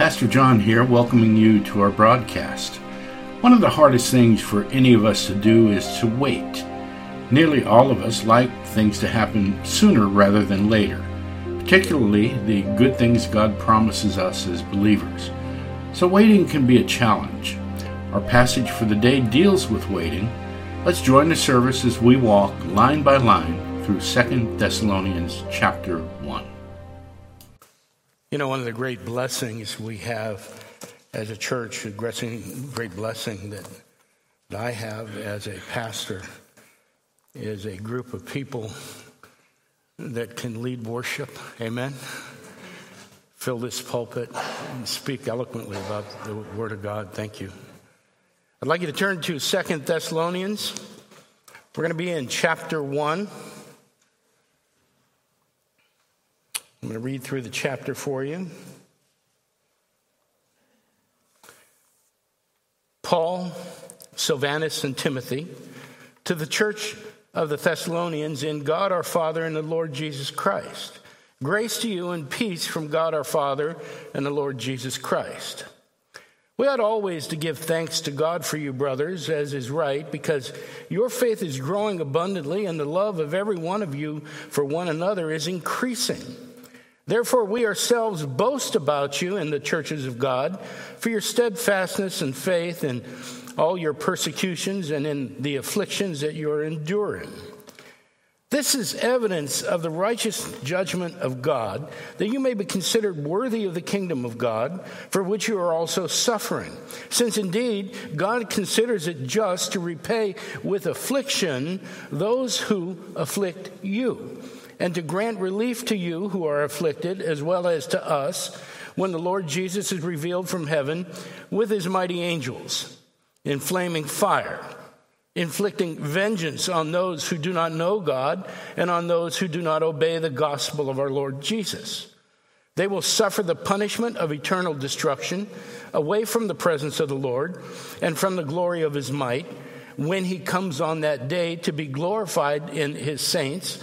Pastor John here, welcoming you to our broadcast. One of the hardest things for any of us to do is to wait. Nearly all of us like things to happen sooner rather than later, particularly the good things God promises us as believers. So waiting can be a challenge. Our passage for the day deals with waiting. Let's join the service as we walk line by line through 2 Thessalonians chapter 1. You know, one of the great blessings we have as a church, a great blessing that that I have as a pastor, is a group of people that can lead worship. Amen. Fill this pulpit and speak eloquently about the Word of God. Thank you. I'd like you to turn to Second Thessalonians. We're going to be in chapter 1. I'm going to read through the chapter for you. Paul, Silvanus, and Timothy to the church of the Thessalonians in God our Father and the Lord Jesus Christ. Grace to you and peace from God our Father and the Lord Jesus Christ. We ought always to give thanks to God for you, brothers, as is right, because your faith is growing abundantly, and the love of every one of you for one another is increasing. Therefore, we ourselves boast about you in the churches of God for your steadfastness and faith in all your persecutions and in the afflictions that you are enduring. This is evidence of the righteous judgment of God, that you may be considered worthy of the kingdom of God, for which you are also suffering. Since indeed God considers it just to repay with affliction those who afflict you and to grant relief to you who are afflicted, as well as to us, when the Lord Jesus is revealed from heaven with his mighty angels in flaming fire, inflicting vengeance on those who do not know God and on those who do not obey the gospel of our Lord Jesus. They will suffer the punishment of eternal destruction away from the presence of the Lord and from the glory of his might when he comes on that day to be glorified in his saints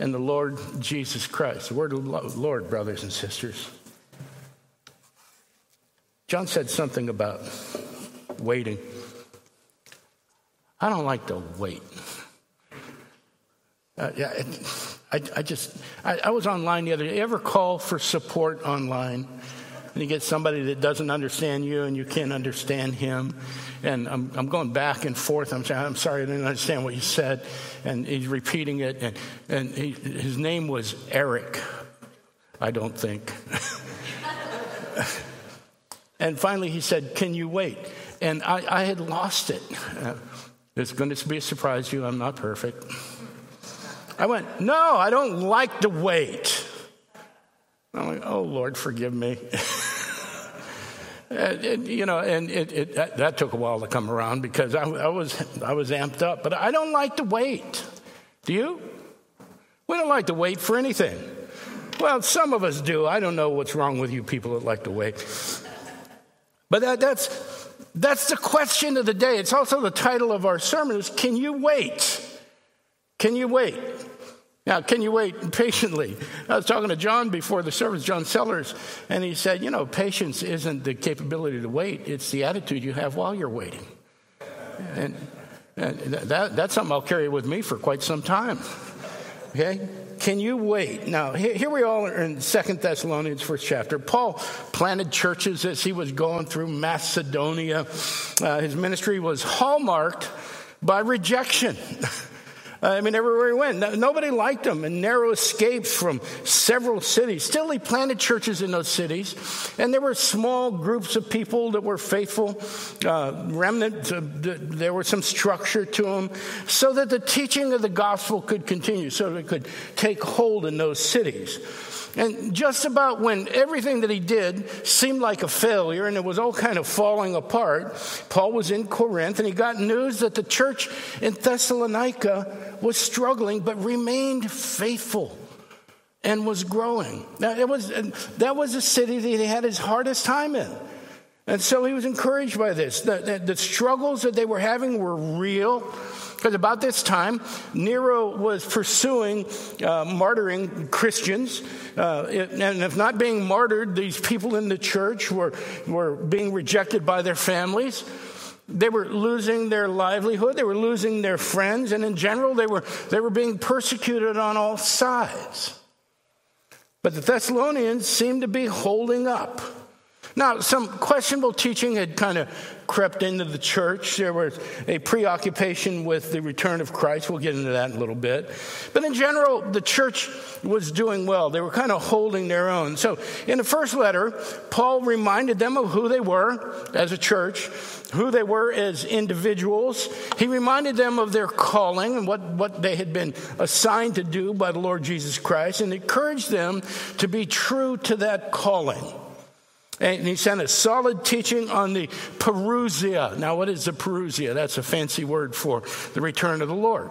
and the Lord Jesus Christ. The word Lord, brothers and sisters. John said something about waiting. I don't like to wait. Uh, yeah, it, I, I, just, I, I, was online the other day. You ever call for support online? And you get somebody that doesn't understand you and you can't understand him. And I'm, I'm going back and forth. I'm saying, I'm sorry, I didn't understand what you said. And he's repeating it. And, and he, his name was Eric, I don't think. and finally he said, Can you wait? And I, I had lost it. Uh, it's going to be a surprise to you. I'm not perfect. I went, No, I don't like to wait. I'm like, Oh, Lord, forgive me. And, you know, and it, it, that, that, took a while to come around because I, I, was, I was amped up. But I don't like to wait. Do you? We don't like to wait for anything. Well, some of us do. I don't know what's wrong with you people that like to wait. But that, that's, that's the question of the day. It's also the title of our sermon is Can you wait? Can you wait? Now, can you wait patiently? I was talking to John before the service, John Sellers, and he said, You know, patience isn't the capability to wait, it's the attitude you have while you're waiting. And, and that, that's something I'll carry with me for quite some time. Okay? Can you wait? Now, here we all are in Second Thessalonians, first chapter. Paul planted churches as he was going through Macedonia. Uh, his ministry was hallmarked by rejection. I mean, everywhere he went, nobody liked him, and narrow escapes from several cities. Still, he planted churches in those cities, and there were small groups of people that were faithful, uh, remnant. There was some structure to them, so that the teaching of the gospel could continue, so that it could take hold in those cities. And just about when everything that he did seemed like a failure and it was all kind of falling apart, Paul was in Corinth and he got news that the church in Thessalonica was struggling but remained faithful and was growing. Now, it was, that was a city that he had his hardest time in. And so he was encouraged by this. The, the, the struggles that they were having were real. Because about this time, Nero was pursuing uh, martyring Christians. Uh, and if not being martyred, these people in the church were, were being rejected by their families. They were losing their livelihood, they were losing their friends, and in general, they were, they were being persecuted on all sides. But the Thessalonians seemed to be holding up. Now, some questionable teaching had kind of crept into the church. There was a preoccupation with the return of Christ. We'll get into that in a little bit. But in general, the church was doing well. They were kind of holding their own. So in the first letter, Paul reminded them of who they were as a church, who they were as individuals. He reminded them of their calling and what, what they had been assigned to do by the Lord Jesus Christ and encouraged them to be true to that calling. And he sent a solid teaching on the parousia. Now, what is the parousia? That's a fancy word for the return of the Lord.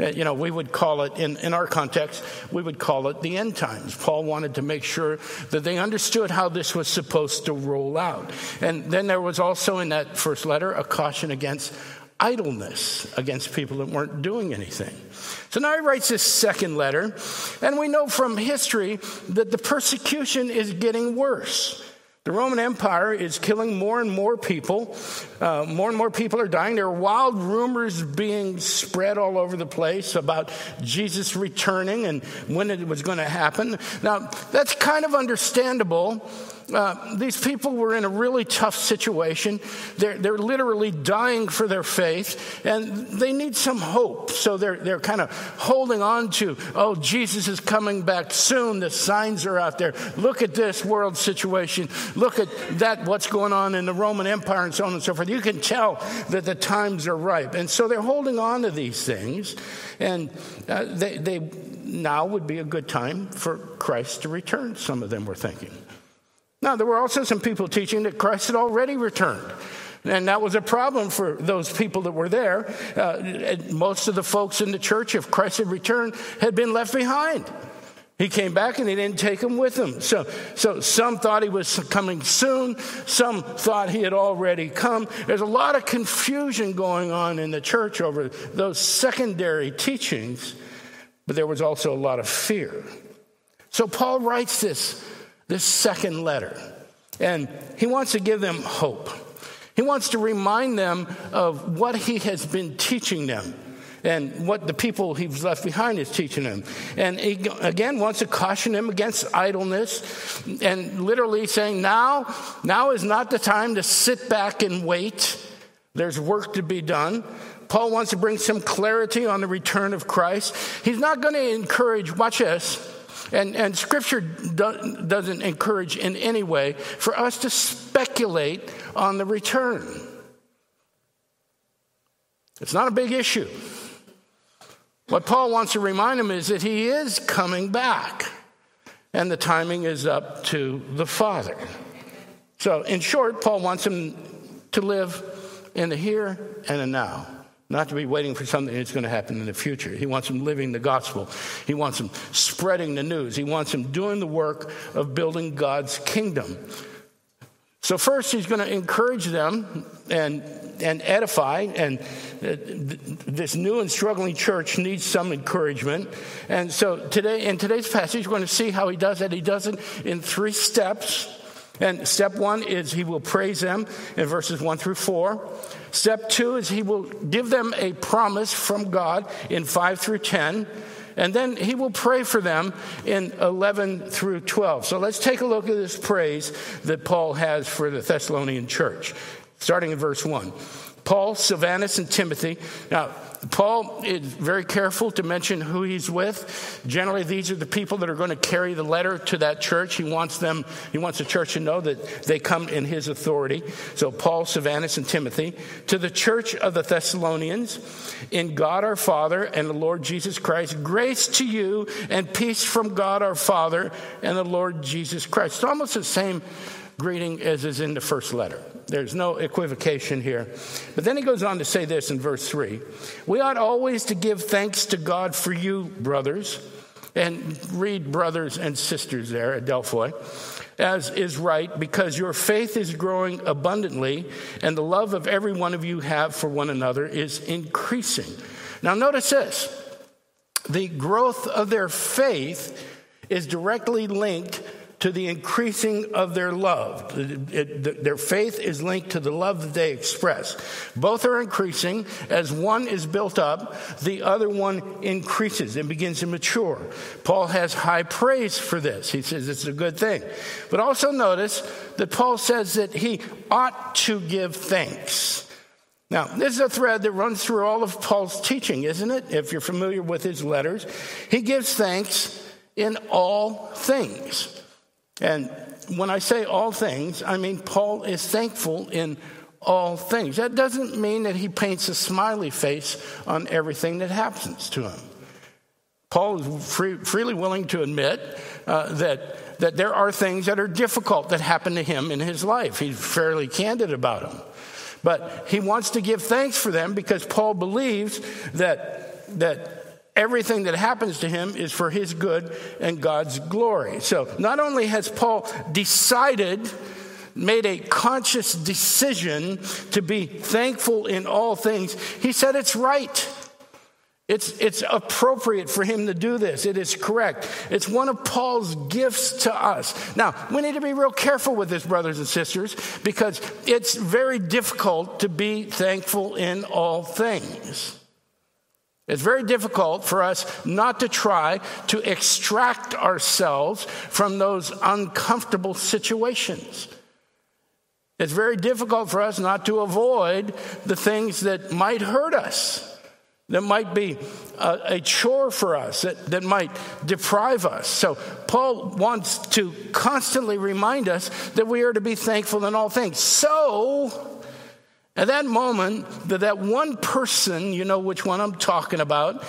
Uh, you know, we would call it, in, in our context, we would call it the end times. Paul wanted to make sure that they understood how this was supposed to roll out. And then there was also in that first letter a caution against idleness, against people that weren't doing anything. So now he writes this second letter, and we know from history that the persecution is getting worse. The Roman Empire is killing more and more people. Uh, more and more people are dying. There are wild rumors being spread all over the place about Jesus returning and when it was going to happen. Now, that's kind of understandable uh, these people were in a really tough situation. They're, they're literally dying for their faith, and they need some hope. So they're, they're kind of holding on to, oh, Jesus is coming back soon. The signs are out there. Look at this world situation. Look at that, what's going on in the Roman Empire, and so on and so forth. You can tell that the times are ripe. And so they're holding on to these things, and uh, they, they now would be a good time for Christ to return, some of them were thinking. Now, there were also some people teaching that Christ had already returned. And that was a problem for those people that were there. Uh, most of the folks in the church, if Christ had returned, had been left behind. He came back and he didn't take them with him. So, so some thought he was coming soon. Some thought he had already come. There's a lot of confusion going on in the church over those secondary teachings, but there was also a lot of fear. So Paul writes this this second letter. And he wants to give them hope. He wants to remind them of what he has been teaching them and what the people he's left behind is teaching them. And he again wants to caution them against idleness and literally saying, now, now is not the time to sit back and wait. There's work to be done. Paul wants to bring some clarity on the return of Christ. He's not going to encourage, watch this, and, and scripture do, doesn't encourage in any way for us to speculate on the return. It's not a big issue. What Paul wants to remind him is that he is coming back, and the timing is up to the Father. So, in short, Paul wants him to live in the here and the now not to be waiting for something that's going to happen in the future. He wants them living the gospel. He wants them spreading the news. He wants them doing the work of building God's kingdom. So, first, he's going to encourage them and, and edify. And uh, this new and struggling church needs some encouragement. And so, today, in today's passage, we're going to see how he does it. He does it in three steps. And step one is he will praise them in verses one through four. Step two is he will give them a promise from God in 5 through 10. And then he will pray for them in 11 through 12. So let's take a look at this praise that Paul has for the Thessalonian church. starting in verse 1. Paul, Silvanus, and Timothy. Now, Paul is very careful to mention who he's with. Generally, these are the people that are going to carry the letter to that church. He wants them, he wants the church to know that they come in his authority. So, Paul, Silvanus, and Timothy. To the church of the Thessalonians, in God our Father and the Lord Jesus Christ, grace to you and peace from God our Father and the Lord Jesus Christ. It's almost the same greeting as is in the first letter. There's no equivocation here. But then he goes on to say this in verse 3 We ought always to give thanks to God for you, brothers, and read brothers and sisters there adelphoi, as is right, because your faith is growing abundantly, and the love of every one of you have for one another is increasing. Now, notice this. The growth of their faith is directly linked to the increasing of their love. Their faith is linked to the love that they express. Both are increasing. As one is built up, the other one increases and begins to mature. Paul has high praise for this. He says it's a good thing. But also notice that Paul says that he ought to give thanks. Now, this is a thread that runs through all of Paul's teaching, isn't it? If you're familiar with his letters, he gives thanks in all things. And when I say all things, I mean Paul is thankful in all things. That doesn't mean that he paints a smiley face on everything that happens to him. Paul is free, freely willing to admit uh, that, that there are things that are difficult that happen to him in his life. He's fairly candid about them. But he wants to give thanks for them because Paul believes that, that everything that happens to him is for his good and God's glory. So not only has Paul decided, made a conscious decision to be thankful in all things, he said it's right. It's, it's appropriate for him to do this. It is correct. It's one of Paul's gifts to us. Now, we need to be real careful with this, brothers and sisters, because it's very difficult to be thankful in all things. It's very difficult for us not to try to extract ourselves from those uncomfortable situations. It's very difficult for us not to avoid the things that might hurt us, that might be a, a, chore for us, that, that might deprive us. So, Paul wants to constantly remind us that we are to be thankful in all things. So, at that moment, that, that one person, you know which one I'm talking about,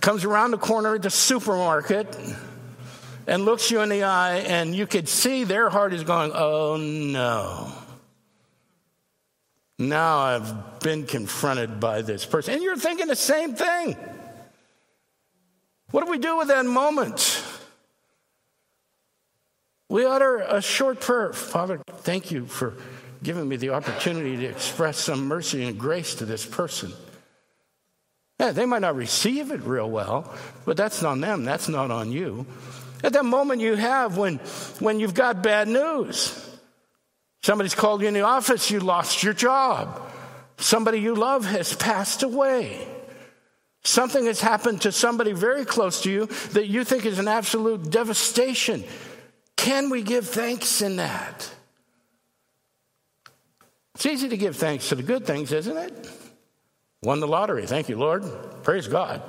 comes around the corner at the supermarket and looks you in the eye, and you could see their heart is going, Oh no. Now I've been confronted by this person. And you're thinking the same thing. What do we do with that moment? We utter a short prayer Father, thank you for given me the opportunity to express some mercy and grace to this person. Yeah, they might not receive it real well, but that's not on them, that's not on you. At that moment you have when, when you've got bad news. Somebody's called you in the office, you lost your job. Somebody you love has passed away. Something has happened to somebody very close to you that you think is an absolute devastation. Can we give thanks in that? It's easy to give thanks to the good things, isn't it? Won the lottery. Thank you, Lord. Praise God.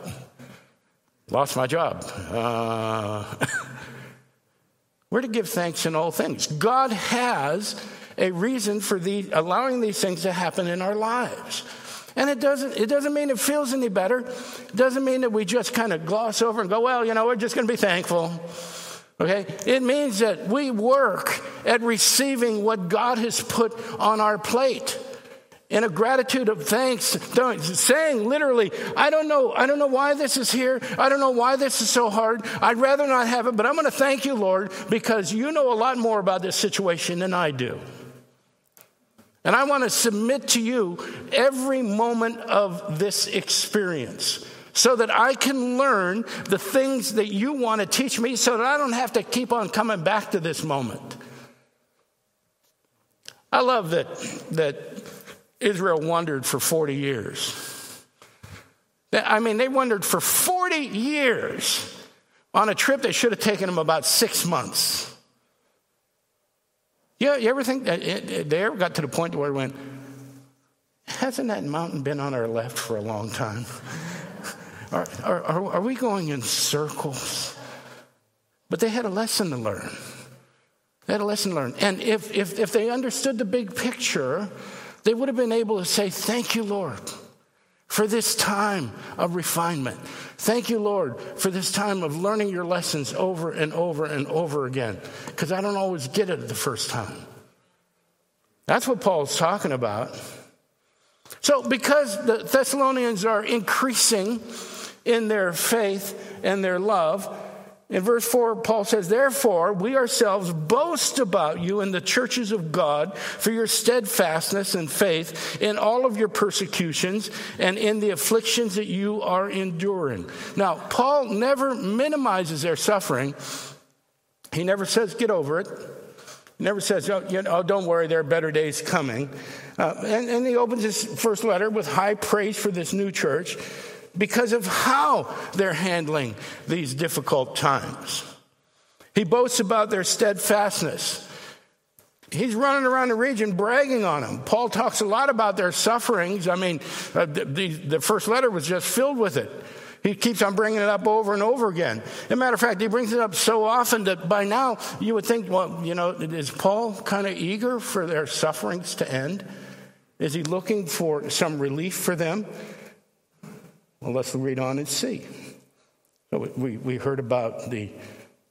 Lost my job. Uh, we're to give thanks in all things. God has a reason for the, allowing these things to happen in our lives. And it doesn't, it doesn't mean it feels any better. It doesn't mean that we just kind of gloss over and go, well, you know, we're just going to be thankful. Okay? It means that we work at receiving what God has put on our plate in a gratitude of thanks, saying literally, I don't know, I don't know why this is here. I don't know why this is so hard. I'd rather not have it, but I'm going to thank you, Lord, because you know a lot more about this situation than I do. And I want to submit to you every moment of this experience so that I can learn the things that you want to teach me so that I don't have to keep on coming back to this moment. I love that, that Israel wandered for 40 years. I mean, they wandered for 40 years on a trip that should have taken them about six months. Yeah, you ever think that they ever got to the point where it went, hasn't that mountain been on our left for a long time? Are, are, are we going in circles? But they had a lesson to learn. They had a lesson to learn. And if, if, if they understood the big picture, they would have been able to say, Thank you, Lord, for this time of refinement. Thank you, Lord, for this time of learning your lessons over and over and over again, because I don't always get it the first time. That's what Paul's talking about. So, because the Thessalonians are increasing in their faith and their love, in verse 4, Paul says, Therefore, we ourselves boast about you in the churches of God for your steadfastness and faith in all of your persecutions and in the afflictions that you are enduring. Now, Paul never minimizes their suffering. He never says, Get over it. He never says, Oh, you know, don't worry, there are better days coming. Uh, and, and he opens his first letter with high praise for this new church because of how they're handling these difficult times. He boasts about their steadfastness. He's running around the region bragging on them. Paul talks a lot about their sufferings. I mean, uh, the, the, first letter was just filled with it. He keeps on bringing it up over and over again. As a matter of fact, he brings it up so often that by now you would think, well, you know, is Paul kind of eager for their sufferings to end? Is he looking for some relief for them? Well, let's read on and see. So we, we heard about the,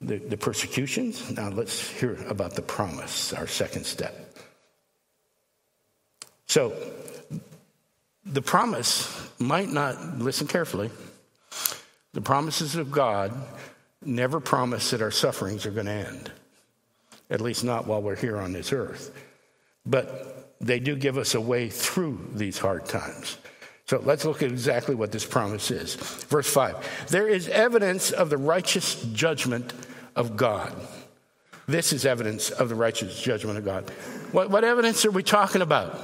the, the persecutions. Now let's hear about the promise, our second step. So the promise might not, listen carefully, the promises of God never promise that our sufferings are going to end, at least not while we're here on this earth. But they do give us a way through these hard times. So let's look at exactly what this promise is. Verse 5 There is evidence of the righteous judgment of God. This is evidence of the righteous judgment of God. What, what evidence are we talking about?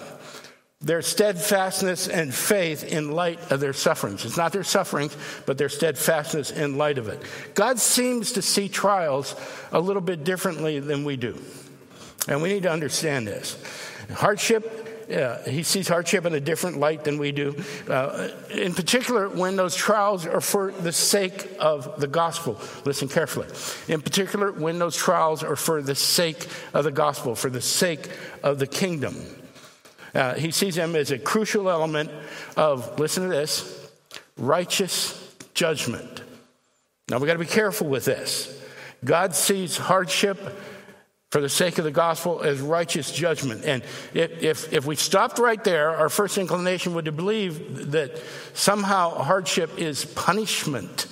Their steadfastness and faith in light of their sufferings. It's not their sufferings, but their steadfastness in light of it. God seems to see trials a little bit differently than we do. And we need to understand this. Hardship he sees hardship in a different light than we do. Uh, in particular, when those trials are for the sake of the gospel. Listen carefully. In particular, when those trials are for the sake of the gospel, for the sake of the kingdom. Uh, he sees them as a crucial element of, listen to this, righteous judgment. Now, we got to be careful with this. God sees hardship for the sake of the gospel as righteous judgment. And if, if, we stopped right there, our first inclination would to believe that somehow hardship is punishment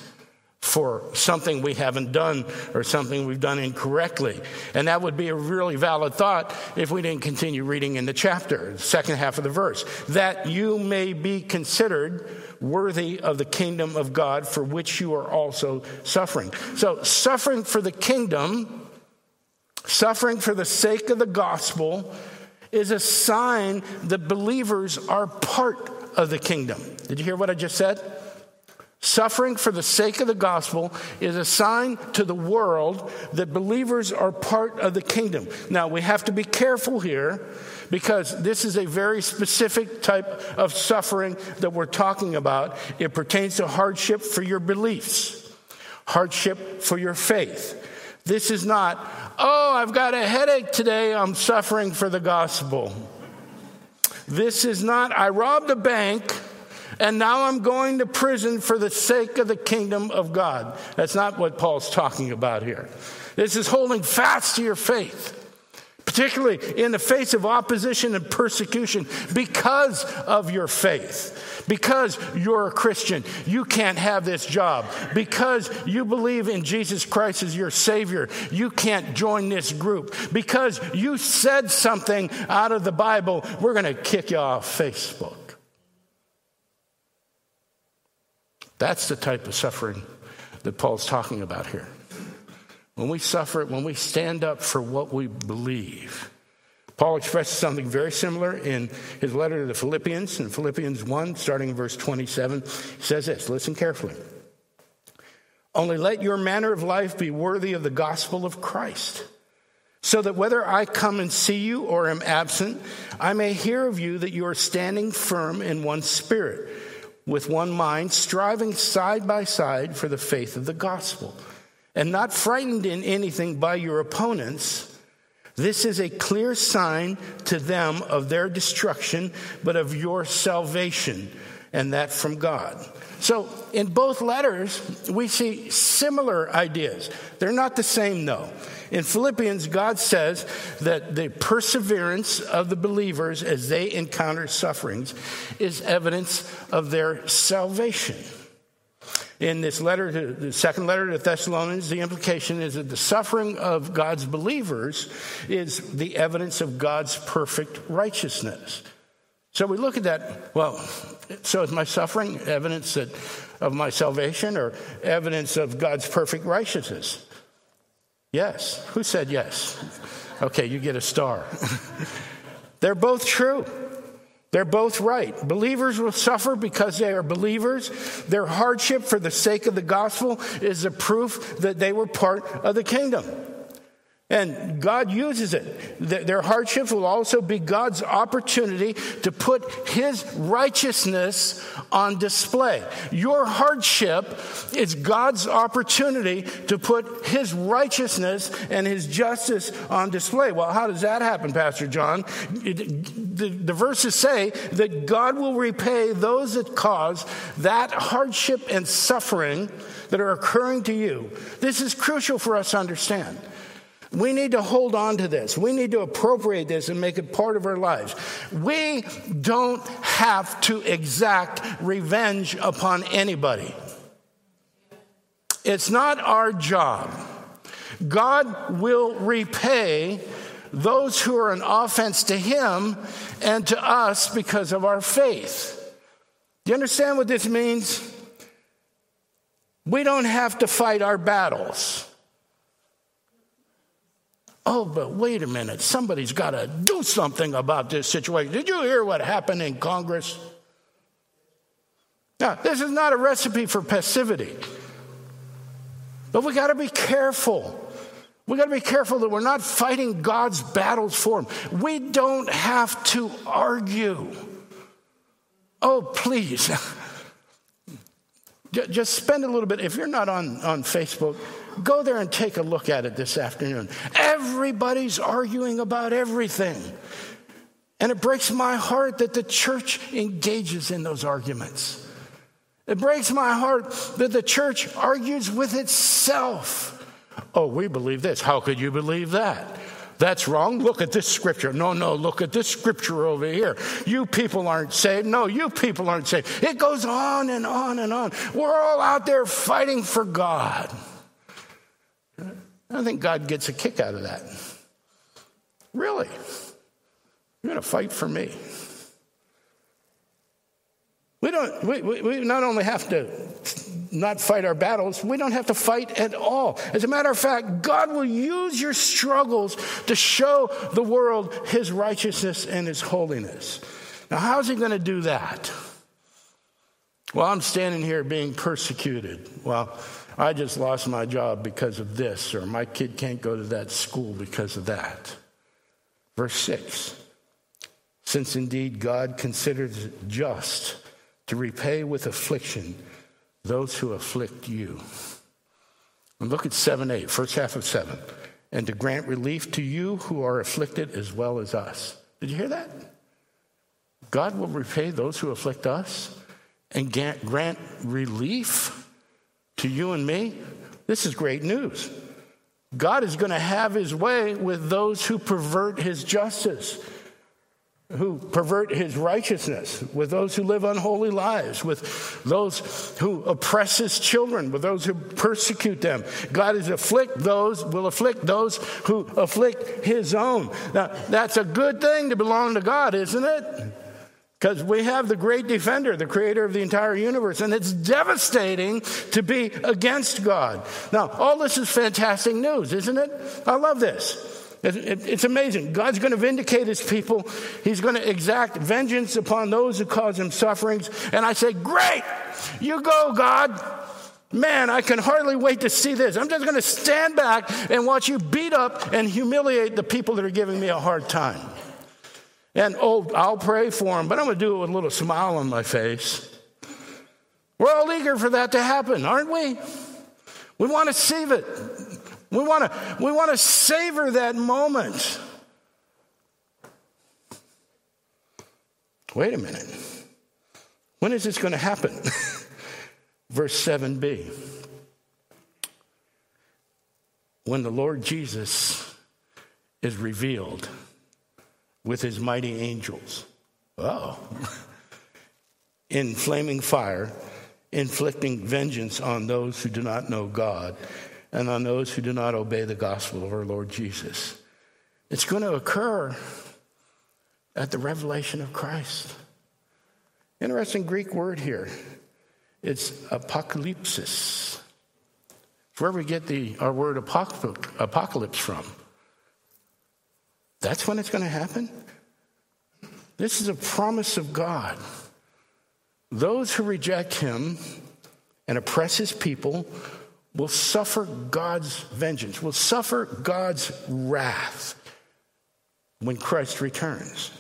for something we haven't done or something we've done incorrectly. And that would be a really valid thought if we didn't continue reading in the chapter, the second half of the verse, that you may be considered worthy of the kingdom of God for which you are also suffering. So, suffering for the kingdom Suffering for the sake of the gospel is a sign that believers are part of the kingdom. Did you hear what I just said? Suffering for the sake of the gospel is a sign to the world that believers are part of the kingdom. Now, we have to be careful here because this is a very specific type of suffering that we're talking about. It pertains to hardship for your beliefs, hardship for your faith. This is not, oh, I've got a headache today, I'm suffering for the gospel. This is not, I robbed a bank and now I'm going to prison for the sake of the kingdom of God. That's not what Paul's talking about here. This is holding fast to your faith particularly in the face of opposition and persecution because of your faith. Because you're a Christian, you can't have this job. Because you believe in Jesus Christ as your Savior, you can't join this group. Because you said something out of the Bible, we're going to kick you off Facebook. That's the type of suffering that Paul's talking about here. When we suffer, when we stand up for what we believe, Paul expresses something very similar in his letter to the Philippians. In Philippians 1, starting in verse 27, he says this listen carefully. Only let your manner of life be worthy of the gospel of Christ, so that whether I come and see you or am absent, I may hear of you that you are standing firm in one spirit, with one mind, striving side by side for the faith of the gospel, and not frightened in anything by your opponents. This is a clear sign to them of their destruction, but of your salvation, and that from God. So, in both letters, we see similar ideas. They're not the same, though. In Philippians, God says that the perseverance of the believers as they encounter sufferings is evidence of their salvation. In this letter, to, the second letter to Thessalonians, the implication is that the suffering of God's believers is the evidence of God's perfect righteousness. So we look at that. Well, so is my suffering evidence that, of my salvation or evidence of God's perfect righteousness? Yes. Who said yes? Okay, you get a star. They're both true. They're both right. Believers will suffer because they are believers. Their hardship for the sake of the gospel is a proof that they were part of the kingdom. And God uses it. Their hardships will also be God's opportunity to put His righteousness on display. Your hardship is God's opportunity to put His righteousness and His justice on display. Well, how does that happen, Pastor John? The, the verses say that God will repay those that cause that hardship and suffering that are occurring to you. This is crucial for us to understand. We need to hold on to this. We need to appropriate this and make it part of our lives. We don't have to exact revenge upon anybody. It's not our job. God will repay those who are an offense to Him and to us because of our faith. Do you understand what this means? We don't have to fight our battles. Oh, but wait a minute. Somebody's got to do something about this situation. Did you hear what happened in Congress? Now, this is not a recipe for passivity. But we got to be careful. We got to be careful that we're not fighting God's battles for him. We don't have to argue. Oh, please. Just spend a little bit. If you're not on, on Facebook, Go there and take a look at it this afternoon. Everybody's arguing about everything. And it breaks my heart that the church engages in those arguments. It breaks my heart that the church argues with itself. Oh, we believe this. How could you believe that? That's wrong. Look at this scripture. No, no, look at this scripture over here. You people aren't saved. No, you people aren't saved. It goes on and on and on. We're all out there fighting for God. I think God gets a kick out of that. Really? You're going to fight for me. We don't, we, we, we, not only have to not fight our battles, we don't have to fight at all. As a matter of fact, God will use your struggles to show the world his righteousness and his holiness. Now, how's he going to do that? Well, I'm standing here being persecuted. Well, I just lost my job because of this, or my kid can't go to that school because of that. Verse 6 Since indeed God considers it just to repay with affliction those who afflict you. And look at 7 8, first half of 7. And to grant relief to you who are afflicted as well as us. Did you hear that? God will repay those who afflict us and grant relief to you and me, this is great news. God is going to have his way with those who pervert his justice, who pervert his righteousness, with those who live unholy lives, with those who oppress his children, with those who persecute them. God is afflict those, will afflict those who afflict his own. Now, that's a good thing to belong to God, isn't it? Because we have the great defender, the creator of the entire universe, and it's devastating to be against God. Now, all this is fantastic news, isn't it? I love this. It's amazing. God's going to vindicate his people. He's going to exact vengeance upon those who cause him sufferings. And I say, Great! You go, God. Man, I can hardly wait to see this. I'm just going to stand back and watch you beat up and humiliate the people that are giving me a hard time. And oh, I'll pray for them, but I'm going to do it with a little smile on my face. We're all eager for that to happen, aren't we? We want to save it. We want to, we want to savor that moment. Wait a minute. When is this going to happen? Verse 7b. When the Lord Jesus is revealed with his mighty angels. Oh. In flaming fire, inflicting vengeance on those who do not know God and on those who do not obey the gospel of our Lord Jesus. It's going to occur at the revelation of Christ. Interesting Greek word here. It's apocalypsis. It's where we get the, our word apocalypse from. That's when it's going to happen. This is a promise of God. Those who reject him and oppress his people will suffer God's vengeance, will suffer God's wrath when Christ returns.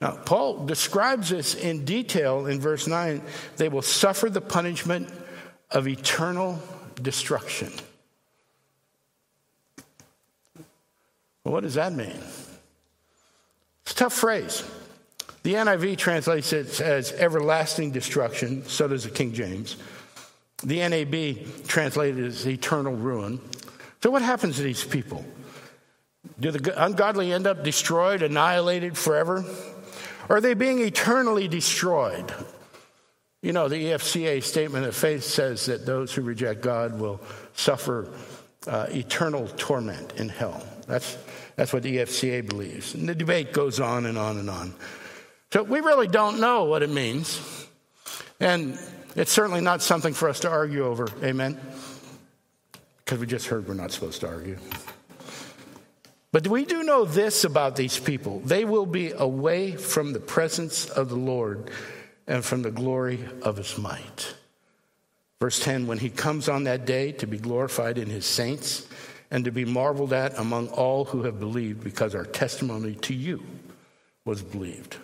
Now, Paul describes this in detail in verse 9. They will suffer the punishment of eternal destruction. Well, what does that mean? It's a tough phrase. The NIV translates it as everlasting destruction, so does the King James. The NAB translated as eternal ruin. So, what happens to these people? Do the ungodly end up destroyed, annihilated forever? Or are they being eternally destroyed? You know, the EFCA statement of faith says that those who reject God will suffer uh, eternal torment in hell. That's, that's what the EFCA believes. And the debate goes on and on and on. So we really don't know what it means. And it's certainly not something for us to argue over. Amen? Because we just heard we're not supposed to argue. But we do know this about these people they will be away from the presence of the Lord and from the glory of his might. Verse 10 When he comes on that day to be glorified in his saints and to be marveled at among all who have believed, because our testimony to you was believed.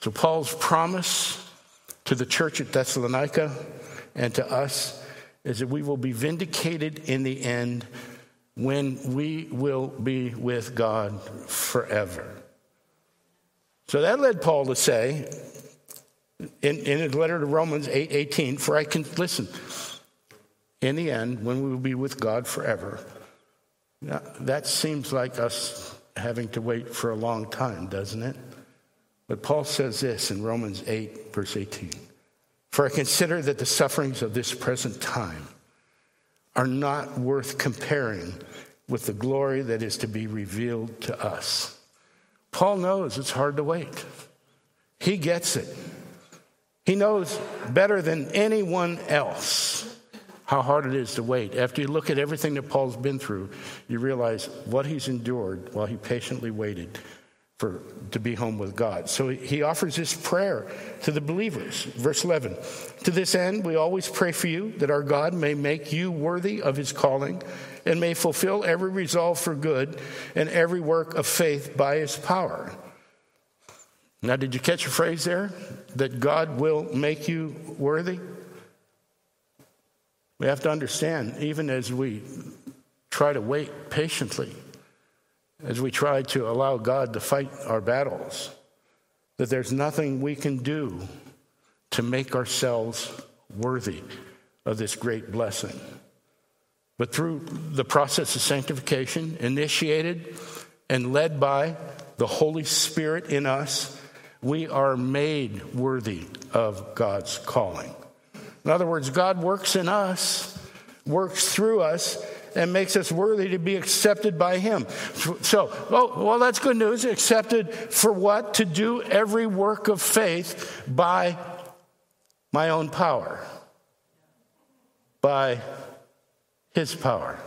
So, Paul's promise to the church at Thessalonica and to us is that we will be vindicated in the end when we will be with God forever. So that led Paul to say in, in his letter to Romans 8 18, for I can listen, in the end, when we will be with God forever, now, that seems like us having to wait for a long time, doesn't it? But Paul says this in Romans 8, verse 18 For I consider that the sufferings of this present time are not worth comparing with the glory that is to be revealed to us. Paul knows it's hard to wait, he gets it. He knows better than anyone else how hard it is to wait. After you look at everything that Paul's been through, you realize what he's endured while he patiently waited for to be home with God. So he offers this prayer to the believers. Verse 11. To this end, we always pray for you that our God may make you worthy of his calling and may fulfill every resolve for good and every work of faith by his power. Now, did you catch a phrase there? That God will make you worthy? We have to understand, even as we try to wait patiently, as we try to allow God to fight our battles, that there's nothing we can do to make ourselves worthy of this great blessing. But through the process of sanctification, initiated and led by the Holy Spirit in us, we are made worthy of God's calling. In other words, God works in us, works through us, and makes us worthy to be accepted by Him. So, oh, well, that's good news. Accepted for what? To do every work of faith by my own power, by His power.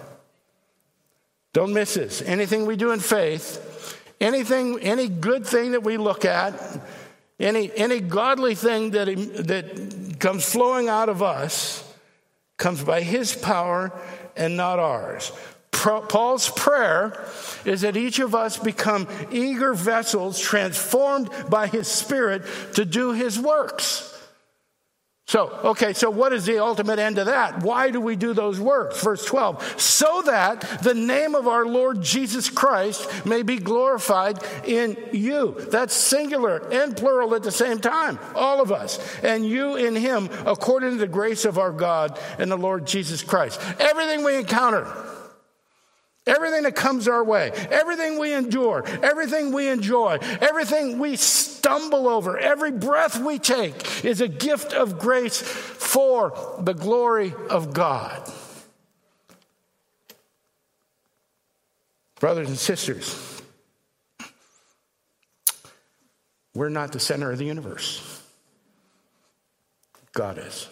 Don't miss this. Anything we do in faith, anything, any good thing that we look at, any, any godly thing that, that comes flowing out of us comes by his power and not ours. Paul's prayer is that each of us become eager vessels transformed by his spirit to do his works. So, okay, so what is the ultimate end of that? Why do we do those works? Verse 12, so that the name of our Lord Jesus Christ may be glorified in you. That's singular and plural at the same time, all of us. And you in him, according to the grace of our God and the Lord Jesus Christ. Everything we encounter, Everything that comes our way, everything we endure, everything we enjoy, everything we stumble over, every breath we take is a gift of grace for the glory of God. Brothers and sisters, we're not the center of the universe. God is.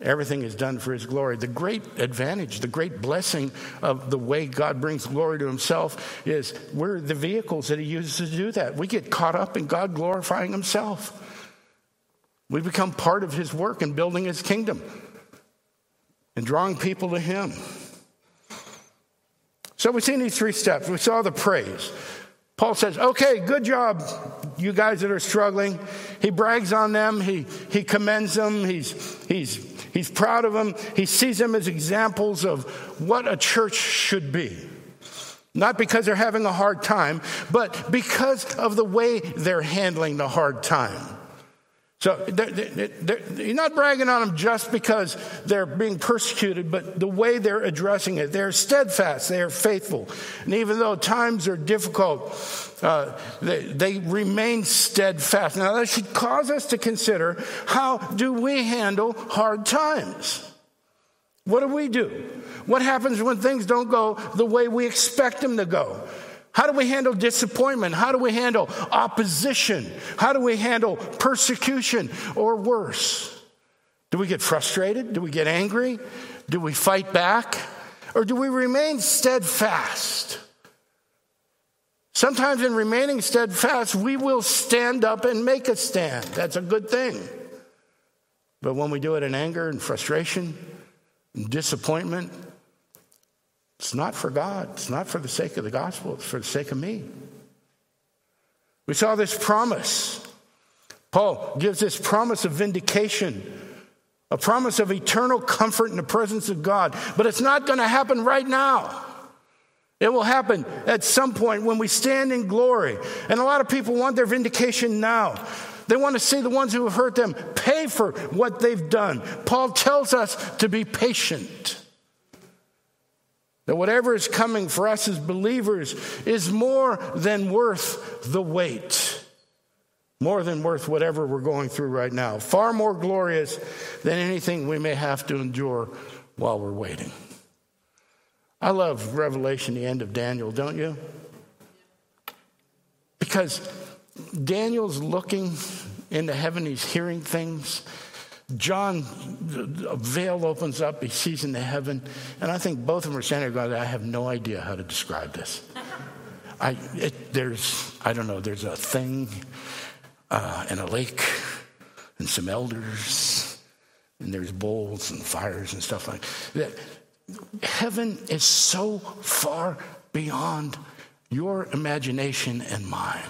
Everything is done for His glory. The great advantage, the great blessing of the way God brings glory to Himself is we're the vehicles that He uses to do that. We get caught up in God glorifying Himself. We become part of His work in building His kingdom and drawing people to Him. So we've seen these three steps. We saw the praise. Paul says, okay, good job, you guys that are struggling. He brags on them, he, he commends them, he's, he's He's proud of them. He sees them as examples of what a church should be. Not because they're having a hard time, but because of the way they're handling the hard time. So they're, they're, they're, you're not bragging on them just because they're being persecuted, but the way they're addressing it. They're steadfast, they are faithful. And even though times are difficult, uh, they, they remain steadfast. Now, that should cause us to consider how do we handle hard times? What do we do? What happens when things don't go the way we expect them to go? How do we handle disappointment? How do we handle opposition? How do we handle persecution or worse? Do we get frustrated? Do we get angry? Do we fight back? Or do we remain steadfast? Sometimes in remaining steadfast, we will stand up and make a stand. That's a good thing. But when we do it in anger and frustration and disappointment, it's not for God. It's not for the sake of the gospel. It's for the sake of me. We saw this promise. Paul gives this promise of vindication, a promise of eternal comfort in the presence of God. But it's not going to happen right now. It will happen at some point when we stand in glory. And a lot of people want their vindication now. They want to see the ones who have hurt them pay for what they've done. Paul tells us to be patient. That whatever is coming for us as believers is more than worth the wait. More than worth whatever we're going through right now. Far more glorious than anything we may have to endure while we're waiting. I love Revelation, the end of Daniel, don't you? Because Daniel's looking into heaven, he's hearing things. John, a veil opens up, he sees into heaven, and I think both of them are standing there going, I have no idea how to describe this. I, it, there's, I don't know, there's a thing uh, and a lake and some elders, and there's bowls and fires and stuff like that. Heaven is so far beyond your imagination and mine.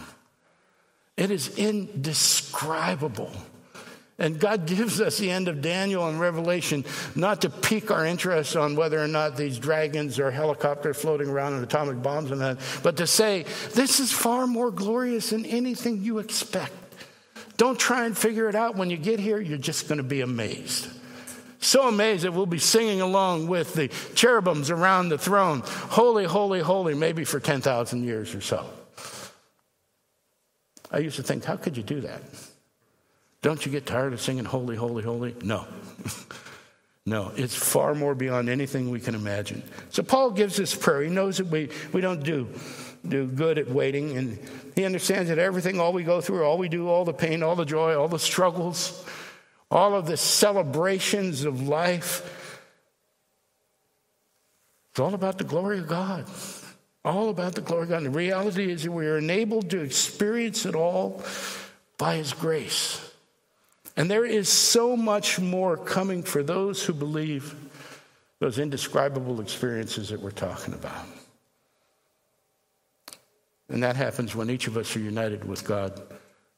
It is indescribable. And God gives us the end of Daniel and Revelation not to pique our interest on whether or not these dragons or helicopters floating around and atomic bombs and that, but to say, this is far more glorious than anything you expect. Don't try and figure it out. When you get here, you're just going to be amazed. So amazed that we'll be singing along with the cherubims around the throne. Holy, holy, holy, maybe for 10,000 years or so. I used to think, how could you do that? Don't you get tired of singing holy, holy, holy? No. no, it's far more beyond anything we can imagine. So Paul gives this prayer. He knows that we, we don't do, do good at waiting, and he understands that everything, all we go through, all we do, all the pain, all the joy, all the struggles, all of the celebrations of life. It's all about the glory of God. All about the glory of God. And the reality is that we are enabled to experience it all by His grace. And there is so much more coming for those who believe those indescribable experiences that we're talking about. And that happens when each of us are united with God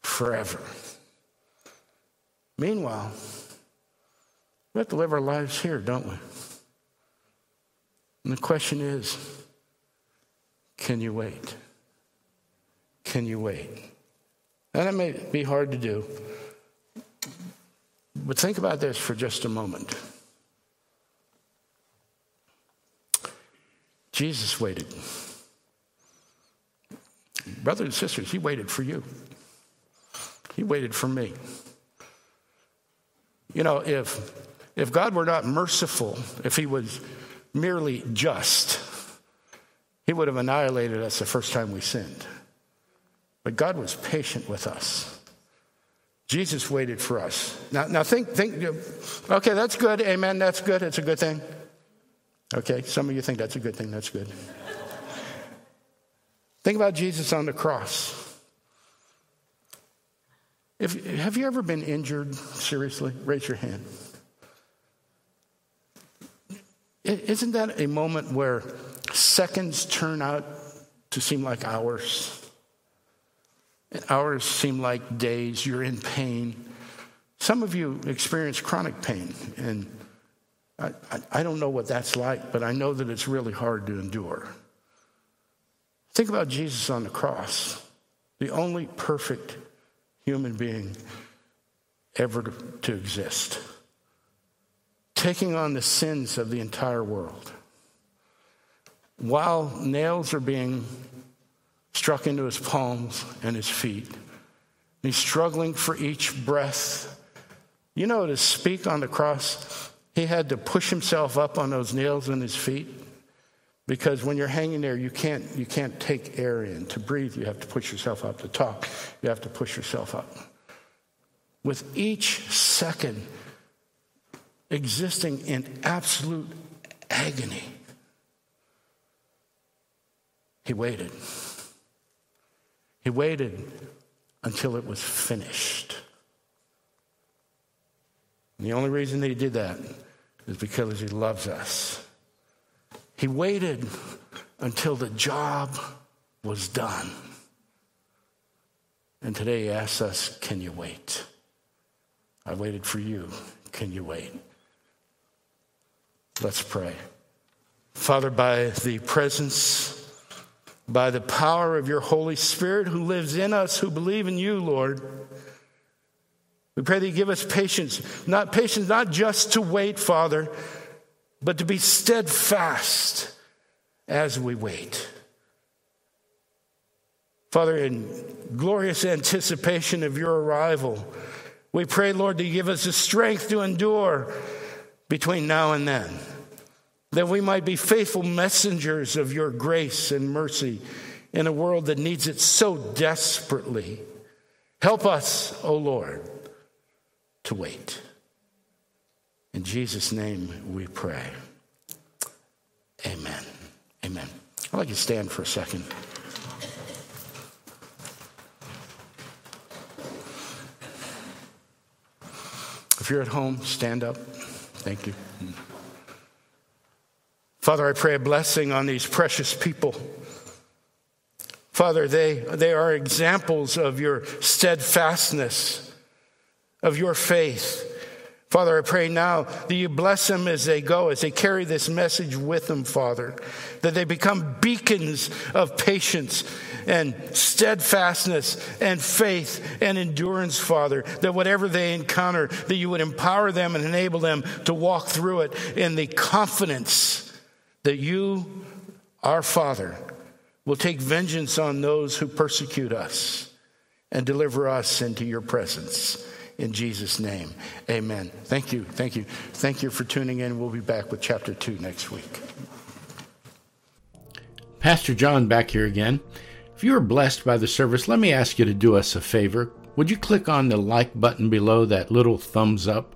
forever. Meanwhile, we have to live our lives here, don't we? And the question is can you wait? Can you wait? And that may be hard to do. But think about this for just a moment. Jesus waited. Brothers and sisters, he waited for you. He waited for me. You know, if, if God were not merciful, if he was merely just, he would have annihilated us the first time we sinned. But God was patient with us. Jesus waited for us. Now, now think, think, okay, that's good. Amen. That's good. It's a good thing. Okay, some of you think that's a good thing. That's good. think about Jesus on the cross. If, have you ever been injured seriously? Raise your hand. Isn't that a moment where seconds turn out to seem like hours? Hours seem like days. You're in pain. Some of you experience chronic pain, and I, I, don't know what that's like, but I know that it's really hard to endure. Think about Jesus on the cross, the only perfect human being ever to, to exist, taking on the sins of the entire world. While nails are being struck into his palms and his feet. He's struggling for each breath. You know, to speak on the cross, he had to push himself up on those nails in his feet because when you're hanging there, you can't, you can't take air in. To breathe, you have to push yourself up. To talk, you have to push yourself up. With each second existing in absolute agony, he waited. He waited until it was finished. And the only reason that he did that is because he loves us. He waited until the job was done. And today he asks us, Can you wait? I waited for you. Can you wait? Let's pray. Father, by the presence by the power of your Holy Spirit who lives in us who believe in you, Lord. We pray that you give us patience, not patience, not just to wait, Father, but to be steadfast as we wait. Father, in glorious anticipation of your arrival, we pray, Lord, to give us the strength to endure between now and then that we might be faithful messengers of your grace and mercy in a world that needs it so desperately. Help us, O oh Lord, to wait. In Jesus' name we pray. Amen. Amen. I'd like you to stand for a second. If you're at home, stand up. Thank you. Father, I pray a blessing on these precious people. Father, they, they are examples of your steadfastness, of your faith. Father, I pray now that you bless them as they go, as they carry this message with them, Father, that they become beacons of patience and steadfastness and faith and endurance, Father, that whatever they encounter, that you would empower them and enable them to walk through it in the confidence that you, our Father, will take vengeance on those who persecute us and deliver us into your presence. In Jesus' name, amen. Thank you. Thank you. Thank you for tuning in. We'll be back with chapter 2 next week. Pastor John back here again. If you are blessed by the service, let me ask you to do us a favor. Would you click on the like button below that little thumbs up?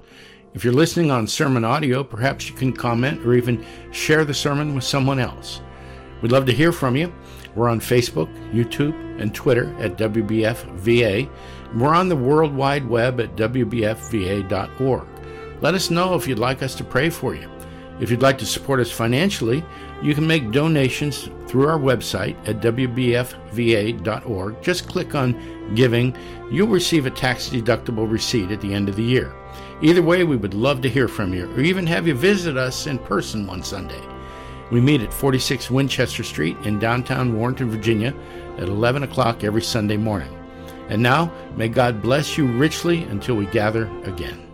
If you're listening on sermon audio, perhaps you can comment or even share the sermon with someone else. We'd love to hear from you. We're on Facebook, YouTube, and Twitter at WBFVA. We're on the World Wide Web at WBFVA.org. Let us know if you'd like us to pray for you. If you'd like to support us financially, you can make donations through our website at WBFVA.org. Just click on Giving. You'll receive a tax deductible receipt at the end of the year. Either way, we would love to hear from you or even have you visit us in person one Sunday. We meet at 46 Winchester Street in downtown Warrenton, Virginia at 11 o'clock every Sunday morning. And now, may God bless you richly until we gather again.